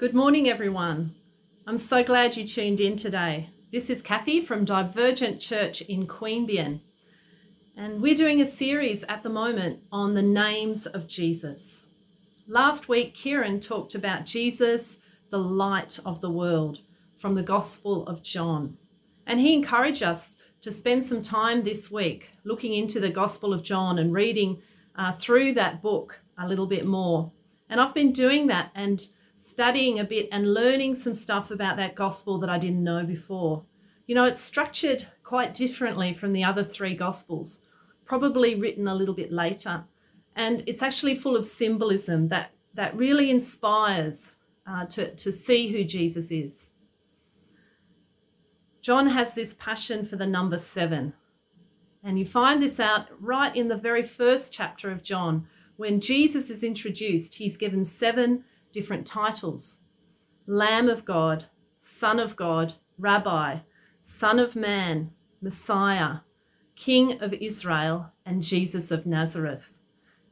Good morning, everyone. I'm so glad you tuned in today. This is Kathy from Divergent Church in Queanbeyan, and we're doing a series at the moment on the names of Jesus. Last week, Kieran talked about Jesus, the light of the world, from the Gospel of John. And he encouraged us to spend some time this week looking into the Gospel of John and reading uh, through that book a little bit more. And I've been doing that and studying a bit and learning some stuff about that gospel that I didn't know before. You know, it's structured quite differently from the other three gospels, probably written a little bit later. And it's actually full of symbolism that, that really inspires uh, to, to see who Jesus is. John has this passion for the number seven. And you find this out right in the very first chapter of John. When Jesus is introduced, he's given seven different titles Lamb of God, Son of God, Rabbi, Son of Man, Messiah, King of Israel, and Jesus of Nazareth.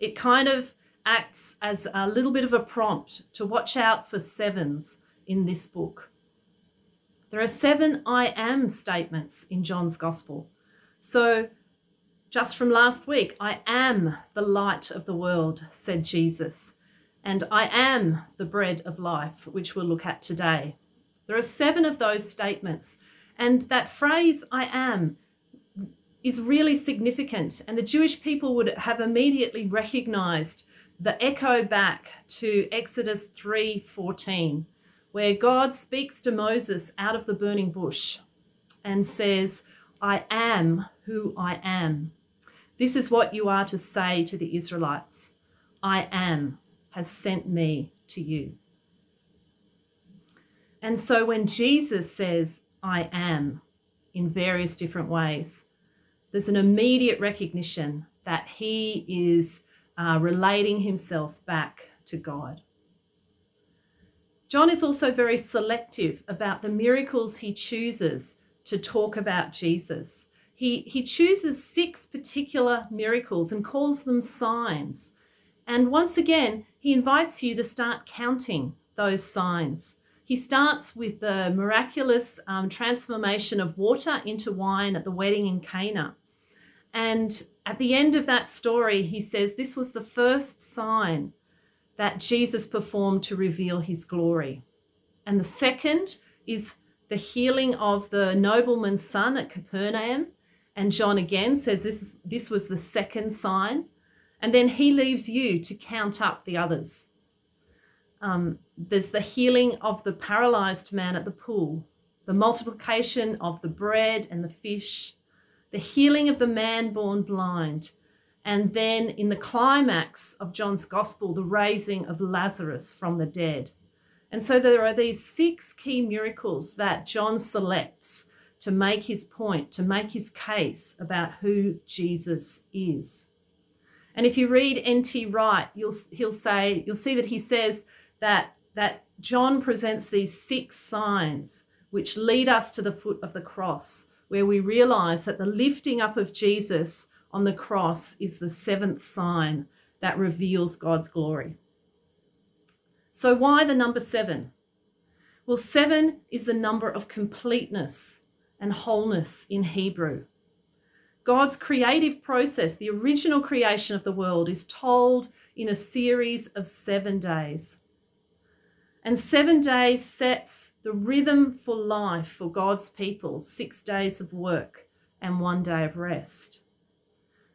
It kind of acts as a little bit of a prompt to watch out for sevens in this book. There are seven I am statements in John's Gospel. So, just from last week, I am the light of the world, said Jesus and I am the bread of life, which we'll look at today. There are seven of those statements, and that phrase, I am, is really significant. And the Jewish people would have immediately recognized the echo back to Exodus 3:14, where God speaks to Moses out of the burning bush and says, I am who I am. This is what you are to say to the Israelites I am has sent me to you. And so when Jesus says, I am, in various different ways, there's an immediate recognition that he is uh, relating himself back to God. John is also very selective about the miracles he chooses to talk about Jesus. He, he chooses six particular miracles and calls them signs. And once again, he invites you to start counting those signs. He starts with the miraculous um, transformation of water into wine at the wedding in Cana. And at the end of that story, he says this was the first sign that Jesus performed to reveal his glory. And the second is the healing of the nobleman's son at Capernaum. And John again says this, this was the second sign. And then he leaves you to count up the others. Um, there's the healing of the paralyzed man at the pool, the multiplication of the bread and the fish, the healing of the man born blind, and then in the climax of John's gospel, the raising of Lazarus from the dead. And so there are these six key miracles that John selects to make his point, to make his case about who Jesus is. And if you read N.T. Wright, you'll he'll say you'll see that he says that that John presents these six signs which lead us to the foot of the cross, where we realize that the lifting up of Jesus on the cross is the seventh sign that reveals God's glory. So, why the number seven? Well, seven is the number of completeness and wholeness in Hebrew. God's creative process, the original creation of the world, is told in a series of seven days. And seven days sets the rhythm for life for God's people six days of work and one day of rest.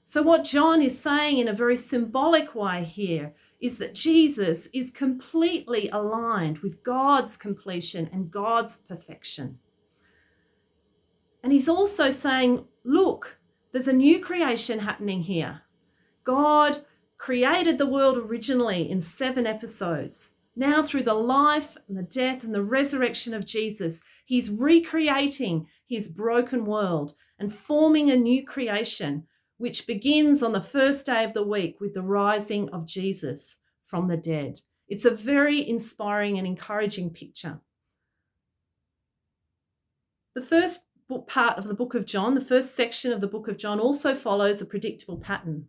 So, what John is saying in a very symbolic way here is that Jesus is completely aligned with God's completion and God's perfection. And he's also saying, look, there's a new creation happening here. God created the world originally in seven episodes. Now, through the life and the death and the resurrection of Jesus, he's recreating his broken world and forming a new creation, which begins on the first day of the week with the rising of Jesus from the dead. It's a very inspiring and encouraging picture. The first part of the book of John, the first section of the book of John, also follows a predictable pattern.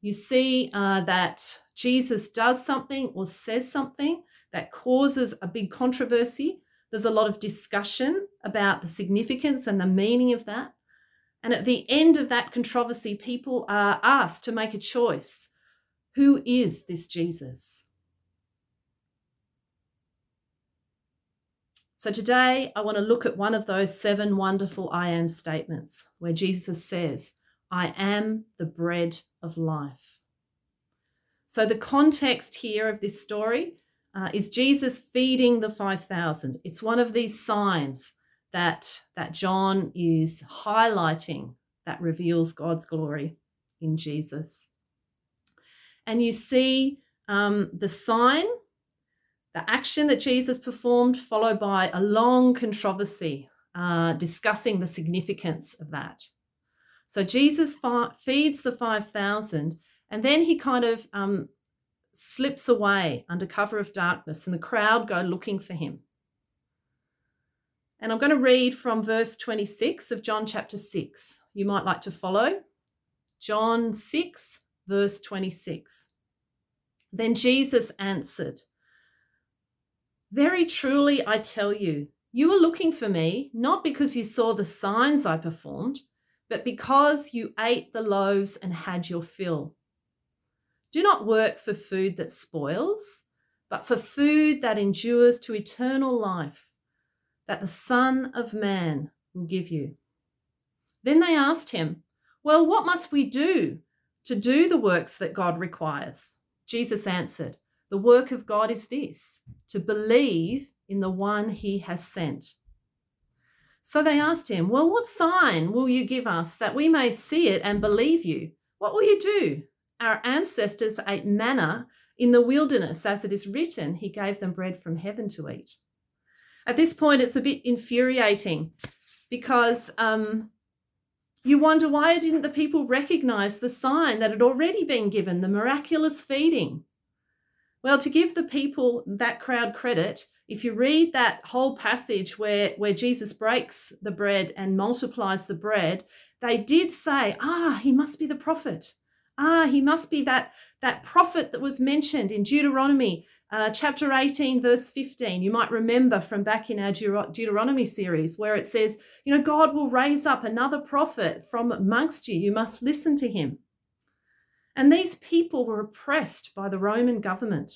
you see uh, that Jesus does something or says something that causes a big controversy. There's a lot of discussion about the significance and the meaning of that. And at the end of that controversy, people are asked to make a choice. Who is this Jesus? So today I want to look at one of those seven wonderful I am statements where Jesus says, I am the bread of life. So the context here of this story uh, is Jesus feeding the 5,000. It's one of these signs that, that John is highlighting that reveals God's glory in Jesus. And you see um, the sign the action that Jesus performed, followed by a long controversy uh, discussing the significance of that. So Jesus fa- feeds the 5,000 and then he kind of um, slips away under cover of darkness, and the crowd go looking for him. And I'm going to read from verse 26 of John chapter 6. You might like to follow. John 6, verse 26. Then Jesus answered, very truly, I tell you, you are looking for me not because you saw the signs I performed, but because you ate the loaves and had your fill. Do not work for food that spoils, but for food that endures to eternal life, that the Son of Man will give you. Then they asked him, Well, what must we do to do the works that God requires? Jesus answered, the work of God is this to believe in the one he has sent. So they asked him, Well, what sign will you give us that we may see it and believe you? What will you do? Our ancestors ate manna in the wilderness, as it is written, He gave them bread from heaven to eat. At this point, it's a bit infuriating because um, you wonder why didn't the people recognize the sign that had already been given, the miraculous feeding? Well, to give the people that crowd credit, if you read that whole passage where, where Jesus breaks the bread and multiplies the bread, they did say, ah, he must be the prophet. Ah, he must be that, that prophet that was mentioned in Deuteronomy uh, chapter 18, verse 15. You might remember from back in our Deuteronomy series where it says, you know, God will raise up another prophet from amongst you. You must listen to him. And these people were oppressed by the Roman government.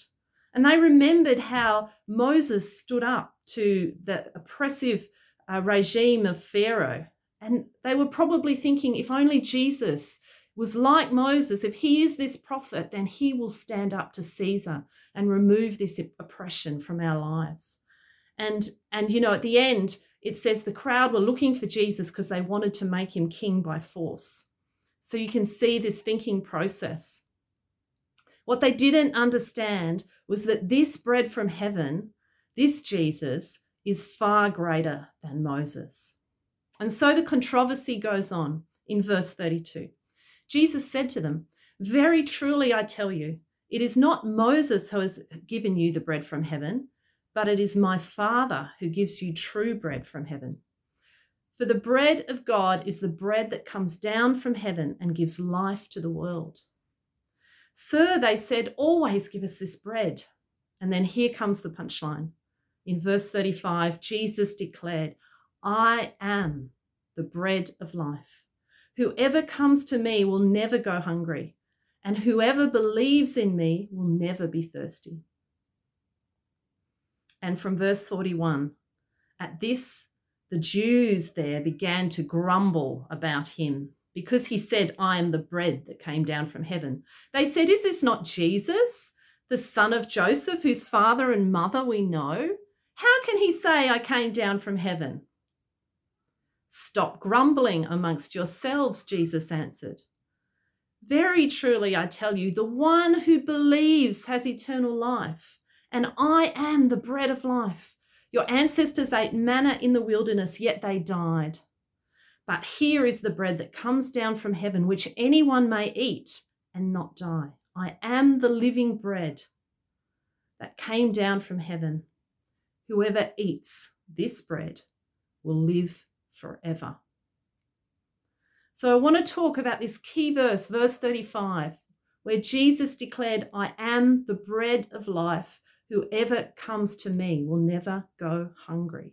And they remembered how Moses stood up to the oppressive uh, regime of Pharaoh. And they were probably thinking if only Jesus was like Moses, if he is this prophet, then he will stand up to Caesar and remove this oppression from our lives. And, and you know, at the end, it says the crowd were looking for Jesus because they wanted to make him king by force. So you can see this thinking process. What they didn't understand was that this bread from heaven, this Jesus, is far greater than Moses. And so the controversy goes on in verse 32. Jesus said to them, Very truly I tell you, it is not Moses who has given you the bread from heaven, but it is my Father who gives you true bread from heaven. For the bread of God is the bread that comes down from heaven and gives life to the world. Sir, they said, always give us this bread. And then here comes the punchline. In verse 35, Jesus declared, I am the bread of life. Whoever comes to me will never go hungry, and whoever believes in me will never be thirsty. And from verse 41, at this the Jews there began to grumble about him because he said, I am the bread that came down from heaven. They said, Is this not Jesus, the son of Joseph, whose father and mother we know? How can he say, I came down from heaven? Stop grumbling amongst yourselves, Jesus answered. Very truly, I tell you, the one who believes has eternal life, and I am the bread of life. Your ancestors ate manna in the wilderness, yet they died. But here is the bread that comes down from heaven, which anyone may eat and not die. I am the living bread that came down from heaven. Whoever eats this bread will live forever. So I want to talk about this key verse, verse 35, where Jesus declared, I am the bread of life. Whoever comes to me will never go hungry.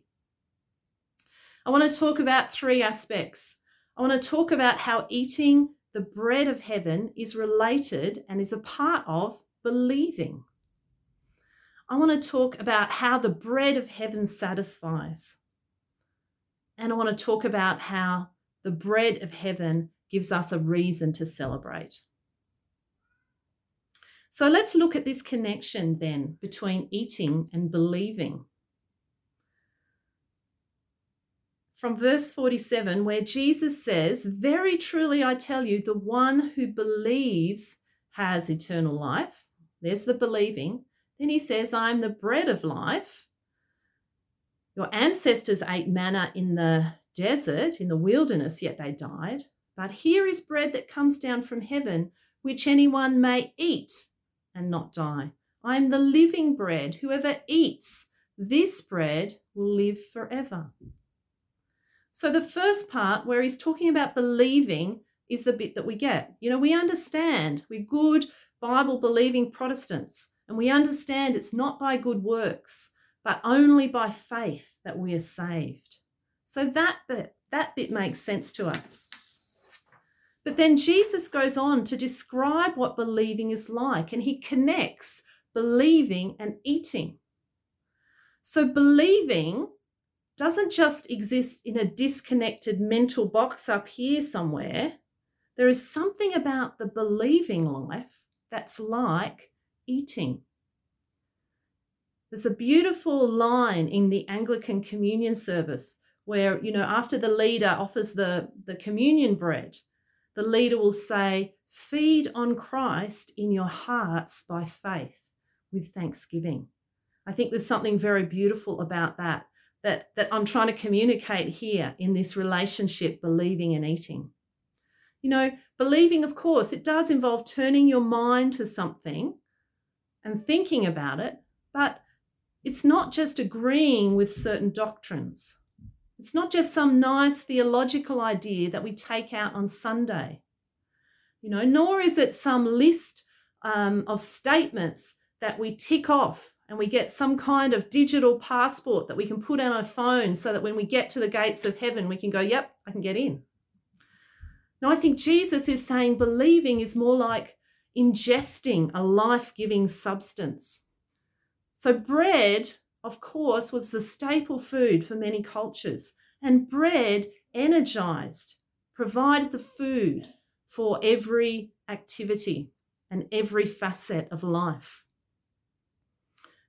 I want to talk about three aspects. I want to talk about how eating the bread of heaven is related and is a part of believing. I want to talk about how the bread of heaven satisfies. And I want to talk about how the bread of heaven gives us a reason to celebrate. So let's look at this connection then between eating and believing. From verse 47, where Jesus says, Very truly I tell you, the one who believes has eternal life. There's the believing. Then he says, I'm the bread of life. Your ancestors ate manna in the desert, in the wilderness, yet they died. But here is bread that comes down from heaven, which anyone may eat and not die. I am the living bread. Whoever eats this bread will live forever. So, the first part where he's talking about believing is the bit that we get. You know, we understand, we're good Bible believing Protestants, and we understand it's not by good works, but only by faith that we are saved. So, that bit, that bit makes sense to us. But then Jesus goes on to describe what believing is like, and he connects believing and eating. So, believing doesn't just exist in a disconnected mental box up here somewhere. There is something about the believing life that's like eating. There's a beautiful line in the Anglican communion service where, you know, after the leader offers the, the communion bread, the leader will say, Feed on Christ in your hearts by faith with thanksgiving. I think there's something very beautiful about that, that, that I'm trying to communicate here in this relationship, believing and eating. You know, believing, of course, it does involve turning your mind to something and thinking about it, but it's not just agreeing with certain doctrines. It's not just some nice theological idea that we take out on Sunday, you know, nor is it some list um, of statements that we tick off and we get some kind of digital passport that we can put on our phone so that when we get to the gates of heaven, we can go, yep, I can get in. Now, I think Jesus is saying believing is more like ingesting a life giving substance. So, bread of course, was the staple food for many cultures, and bread energized, provided the food for every activity and every facet of life.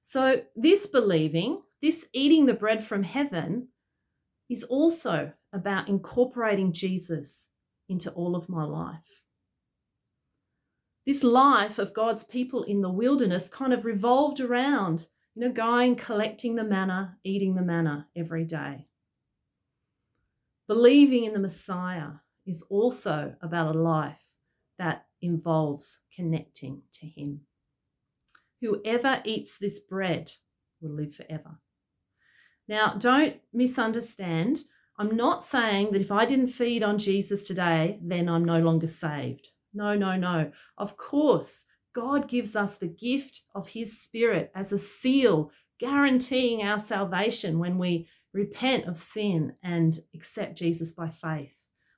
So, this believing, this eating the bread from heaven, is also about incorporating Jesus into all of my life. This life of God's people in the wilderness kind of revolved around you know, going, collecting the manna, eating the manna every day. Believing in the Messiah is also about a life that involves connecting to Him. Whoever eats this bread will live forever. Now, don't misunderstand. I'm not saying that if I didn't feed on Jesus today, then I'm no longer saved. No, no, no. Of course, God gives us the gift of His Spirit as a seal, guaranteeing our salvation when we repent of sin and accept Jesus by faith.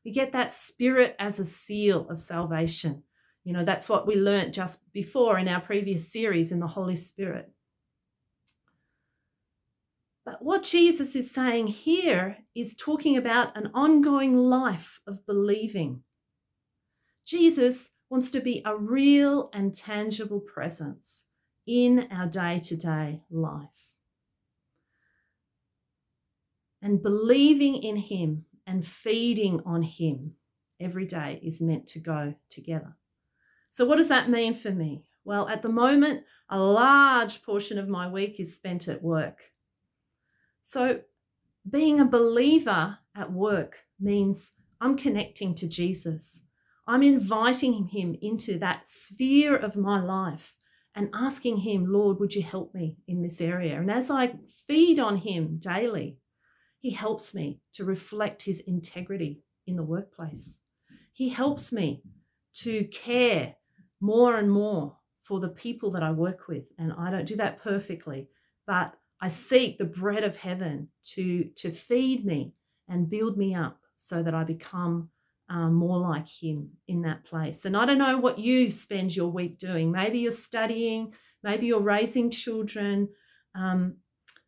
We get that Spirit as a seal of salvation. You know, that's what we learnt just before in our previous series in the Holy Spirit. But what Jesus is saying here is talking about an ongoing life of believing. Jesus wants to be a real and tangible presence in our day to day life. And believing in Him and feeding on Him every day is meant to go together. So, what does that mean for me? Well, at the moment, a large portion of my week is spent at work. So, being a believer at work means I'm connecting to Jesus. I'm inviting him into that sphere of my life and asking him, Lord, would you help me in this area? And as I feed on him daily, he helps me to reflect his integrity in the workplace. He helps me to care more and more for the people that I work with. And I don't do that perfectly, but I seek the bread of heaven to, to feed me and build me up so that I become um, more like Him in that place. And I don't know what you spend your week doing. Maybe you're studying, maybe you're raising children, um,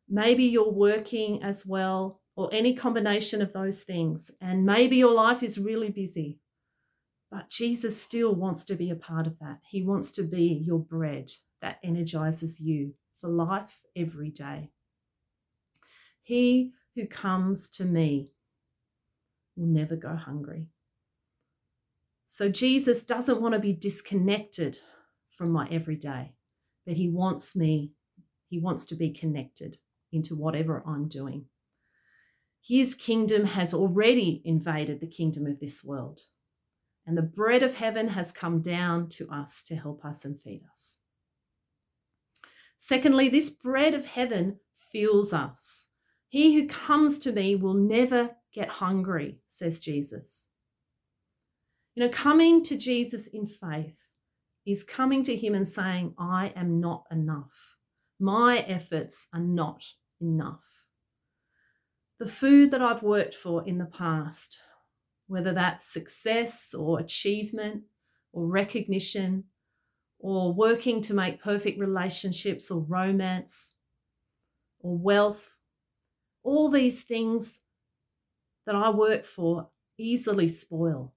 maybe you're working as well, or any combination of those things. And maybe your life is really busy. But Jesus still wants to be a part of that. He wants to be your bread that energizes you for life every day. He who comes to me will never go hungry. So Jesus doesn't want to be disconnected from my everyday, but he wants me, he wants to be connected into whatever I'm doing. His kingdom has already invaded the kingdom of this world, and the bread of heaven has come down to us to help us and feed us. Secondly, this bread of heaven fuels us. He who comes to me will never get hungry, says Jesus. You know, coming to Jesus in faith is coming to him and saying, I am not enough. My efforts are not enough. The food that I've worked for in the past, whether that's success or achievement or recognition or working to make perfect relationships or romance or wealth, all these things that I work for easily spoil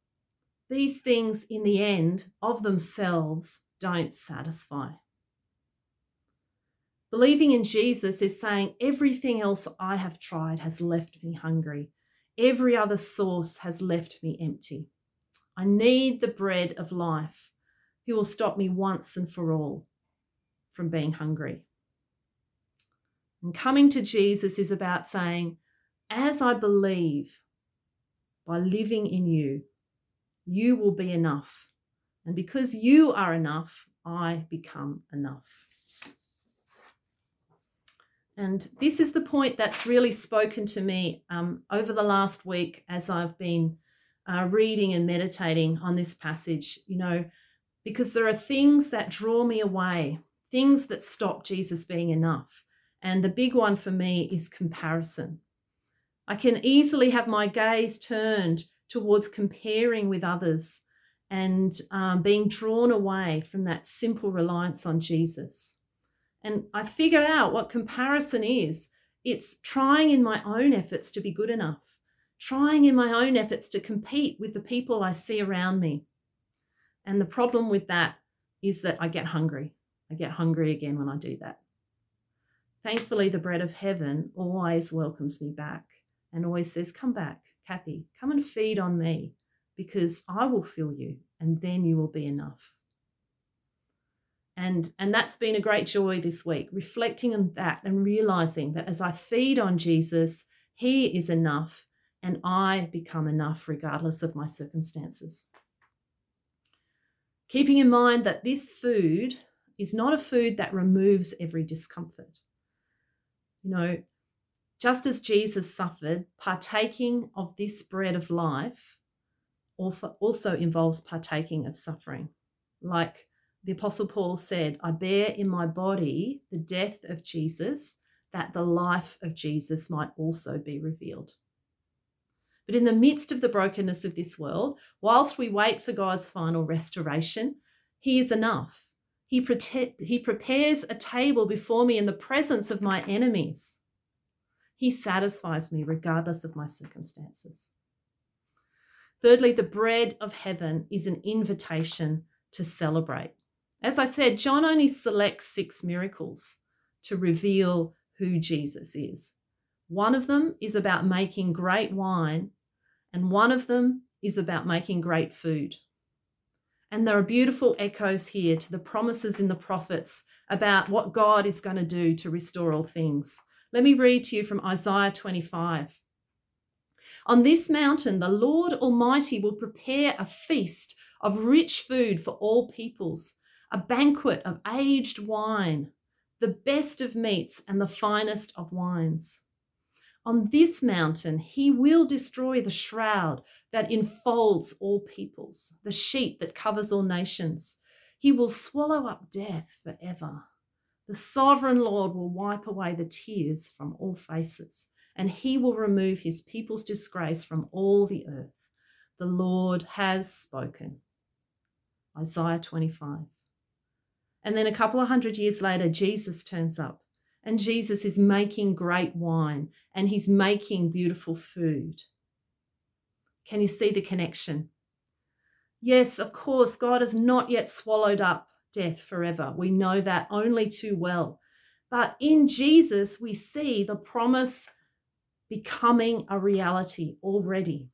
these things in the end of themselves don't satisfy. Believing in Jesus is saying everything else I have tried has left me hungry. Every other source has left me empty. I need the bread of life who will stop me once and for all from being hungry. And coming to Jesus is about saying, as I believe by living in you, you will be enough. And because you are enough, I become enough. And this is the point that's really spoken to me um, over the last week as I've been uh, reading and meditating on this passage, you know, because there are things that draw me away, things that stop Jesus being enough. And the big one for me is comparison. I can easily have my gaze turned towards comparing with others and um, being drawn away from that simple reliance on Jesus. And I figured out what comparison is it's trying in my own efforts to be good enough, trying in my own efforts to compete with the people I see around me. And the problem with that is that I get hungry. I get hungry again when I do that. Thankfully, the bread of heaven always welcomes me back and always says, Come back, Kathy, come and feed on me because I will fill you and then you will be enough. And, and that's been a great joy this week, reflecting on that and realizing that as I feed on Jesus, He is enough and I become enough regardless of my circumstances. Keeping in mind that this food is not a food that removes every discomfort. You know, just as Jesus suffered, partaking of this bread of life also involves partaking of suffering. Like the Apostle Paul said, I bear in my body the death of Jesus, that the life of Jesus might also be revealed. But in the midst of the brokenness of this world, whilst we wait for God's final restoration, He is enough. He, prote- he prepares a table before me in the presence of my enemies. He satisfies me regardless of my circumstances. Thirdly, the bread of heaven is an invitation to celebrate. As I said, John only selects six miracles to reveal who Jesus is. One of them is about making great wine, and one of them is about making great food. And there are beautiful echoes here to the promises in the prophets about what God is going to do to restore all things. Let me read to you from Isaiah 25. On this mountain, the Lord Almighty will prepare a feast of rich food for all peoples, a banquet of aged wine, the best of meats and the finest of wines. On this mountain, he will destroy the shroud that enfolds all peoples, the sheet that covers all nations. He will swallow up death forever. The sovereign Lord will wipe away the tears from all faces, and he will remove his people's disgrace from all the earth. The Lord has spoken. Isaiah 25. And then a couple of hundred years later, Jesus turns up, and Jesus is making great wine and he's making beautiful food. Can you see the connection? Yes, of course, God has not yet swallowed up death forever. We know that only too well. But in Jesus, we see the promise becoming a reality already.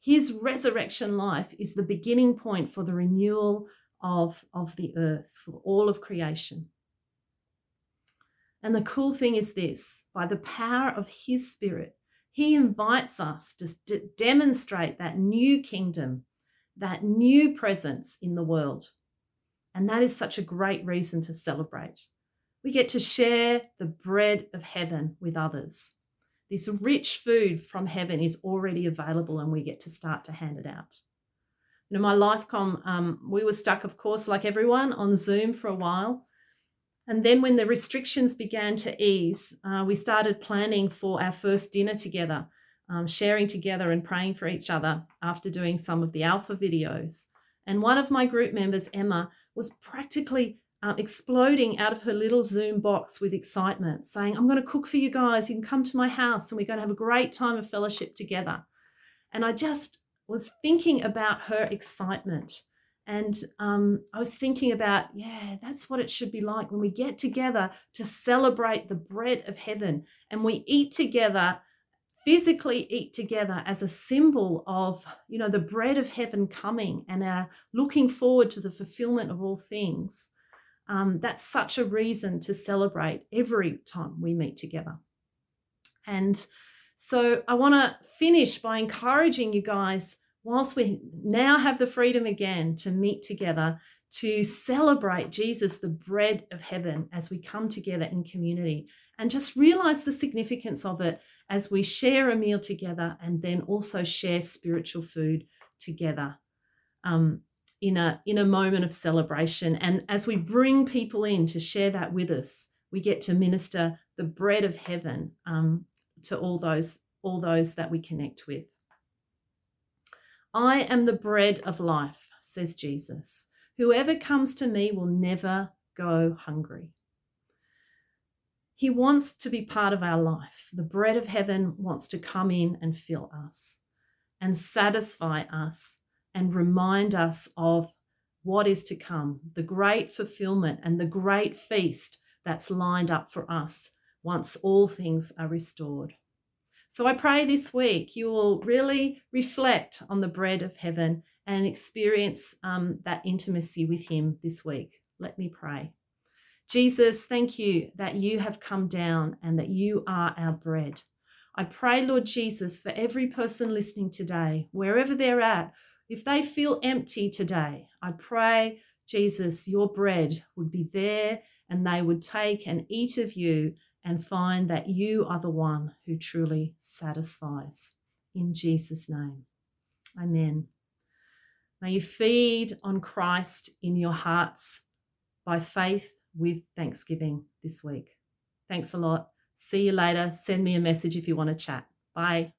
His resurrection life is the beginning point for the renewal of, of the earth, for all of creation. And the cool thing is this by the power of His Spirit, He invites us to d- demonstrate that new kingdom, that new presence in the world. And that is such a great reason to celebrate. We get to share the bread of heaven with others. This rich food from heaven is already available, and we get to start to hand it out. You know, my LifeCom, um, we were stuck, of course, like everyone, on Zoom for a while. And then when the restrictions began to ease, uh, we started planning for our first dinner together, um, sharing together and praying for each other after doing some of the alpha videos. And one of my group members, Emma, was practically uh, exploding out of her little Zoom box with excitement, saying, I'm going to cook for you guys. You can come to my house and we're going to have a great time of fellowship together. And I just was thinking about her excitement. And um, I was thinking about, yeah, that's what it should be like when we get together to celebrate the bread of heaven and we eat together physically eat together as a symbol of you know the bread of heaven coming and our looking forward to the fulfillment of all things. Um, that's such a reason to celebrate every time we meet together. And so i want to finish by encouraging you guys whilst we now have the freedom again to meet together to celebrate jesus the bread of heaven as we come together in community and just realize the significance of it as we share a meal together and then also share spiritual food together um, in a in a moment of celebration. And as we bring people in to share that with us we get to minister the bread of heaven um, to all those all those that we connect with. I am the bread of life says jesus whoever comes to me will never go hungry he wants to be part of our life. The bread of heaven wants to come in and fill us and satisfy us and remind us of what is to come, the great fulfillment and the great feast that's lined up for us once all things are restored. So I pray this week you will really reflect on the bread of heaven and experience um, that intimacy with Him this week. Let me pray. Jesus, thank you that you have come down and that you are our bread. I pray, Lord Jesus, for every person listening today, wherever they're at, if they feel empty today, I pray, Jesus, your bread would be there and they would take and eat of you and find that you are the one who truly satisfies. In Jesus' name, amen. May you feed on Christ in your hearts by faith with Thanksgiving this week. Thanks a lot. See you later. Send me a message if you want to chat. Bye.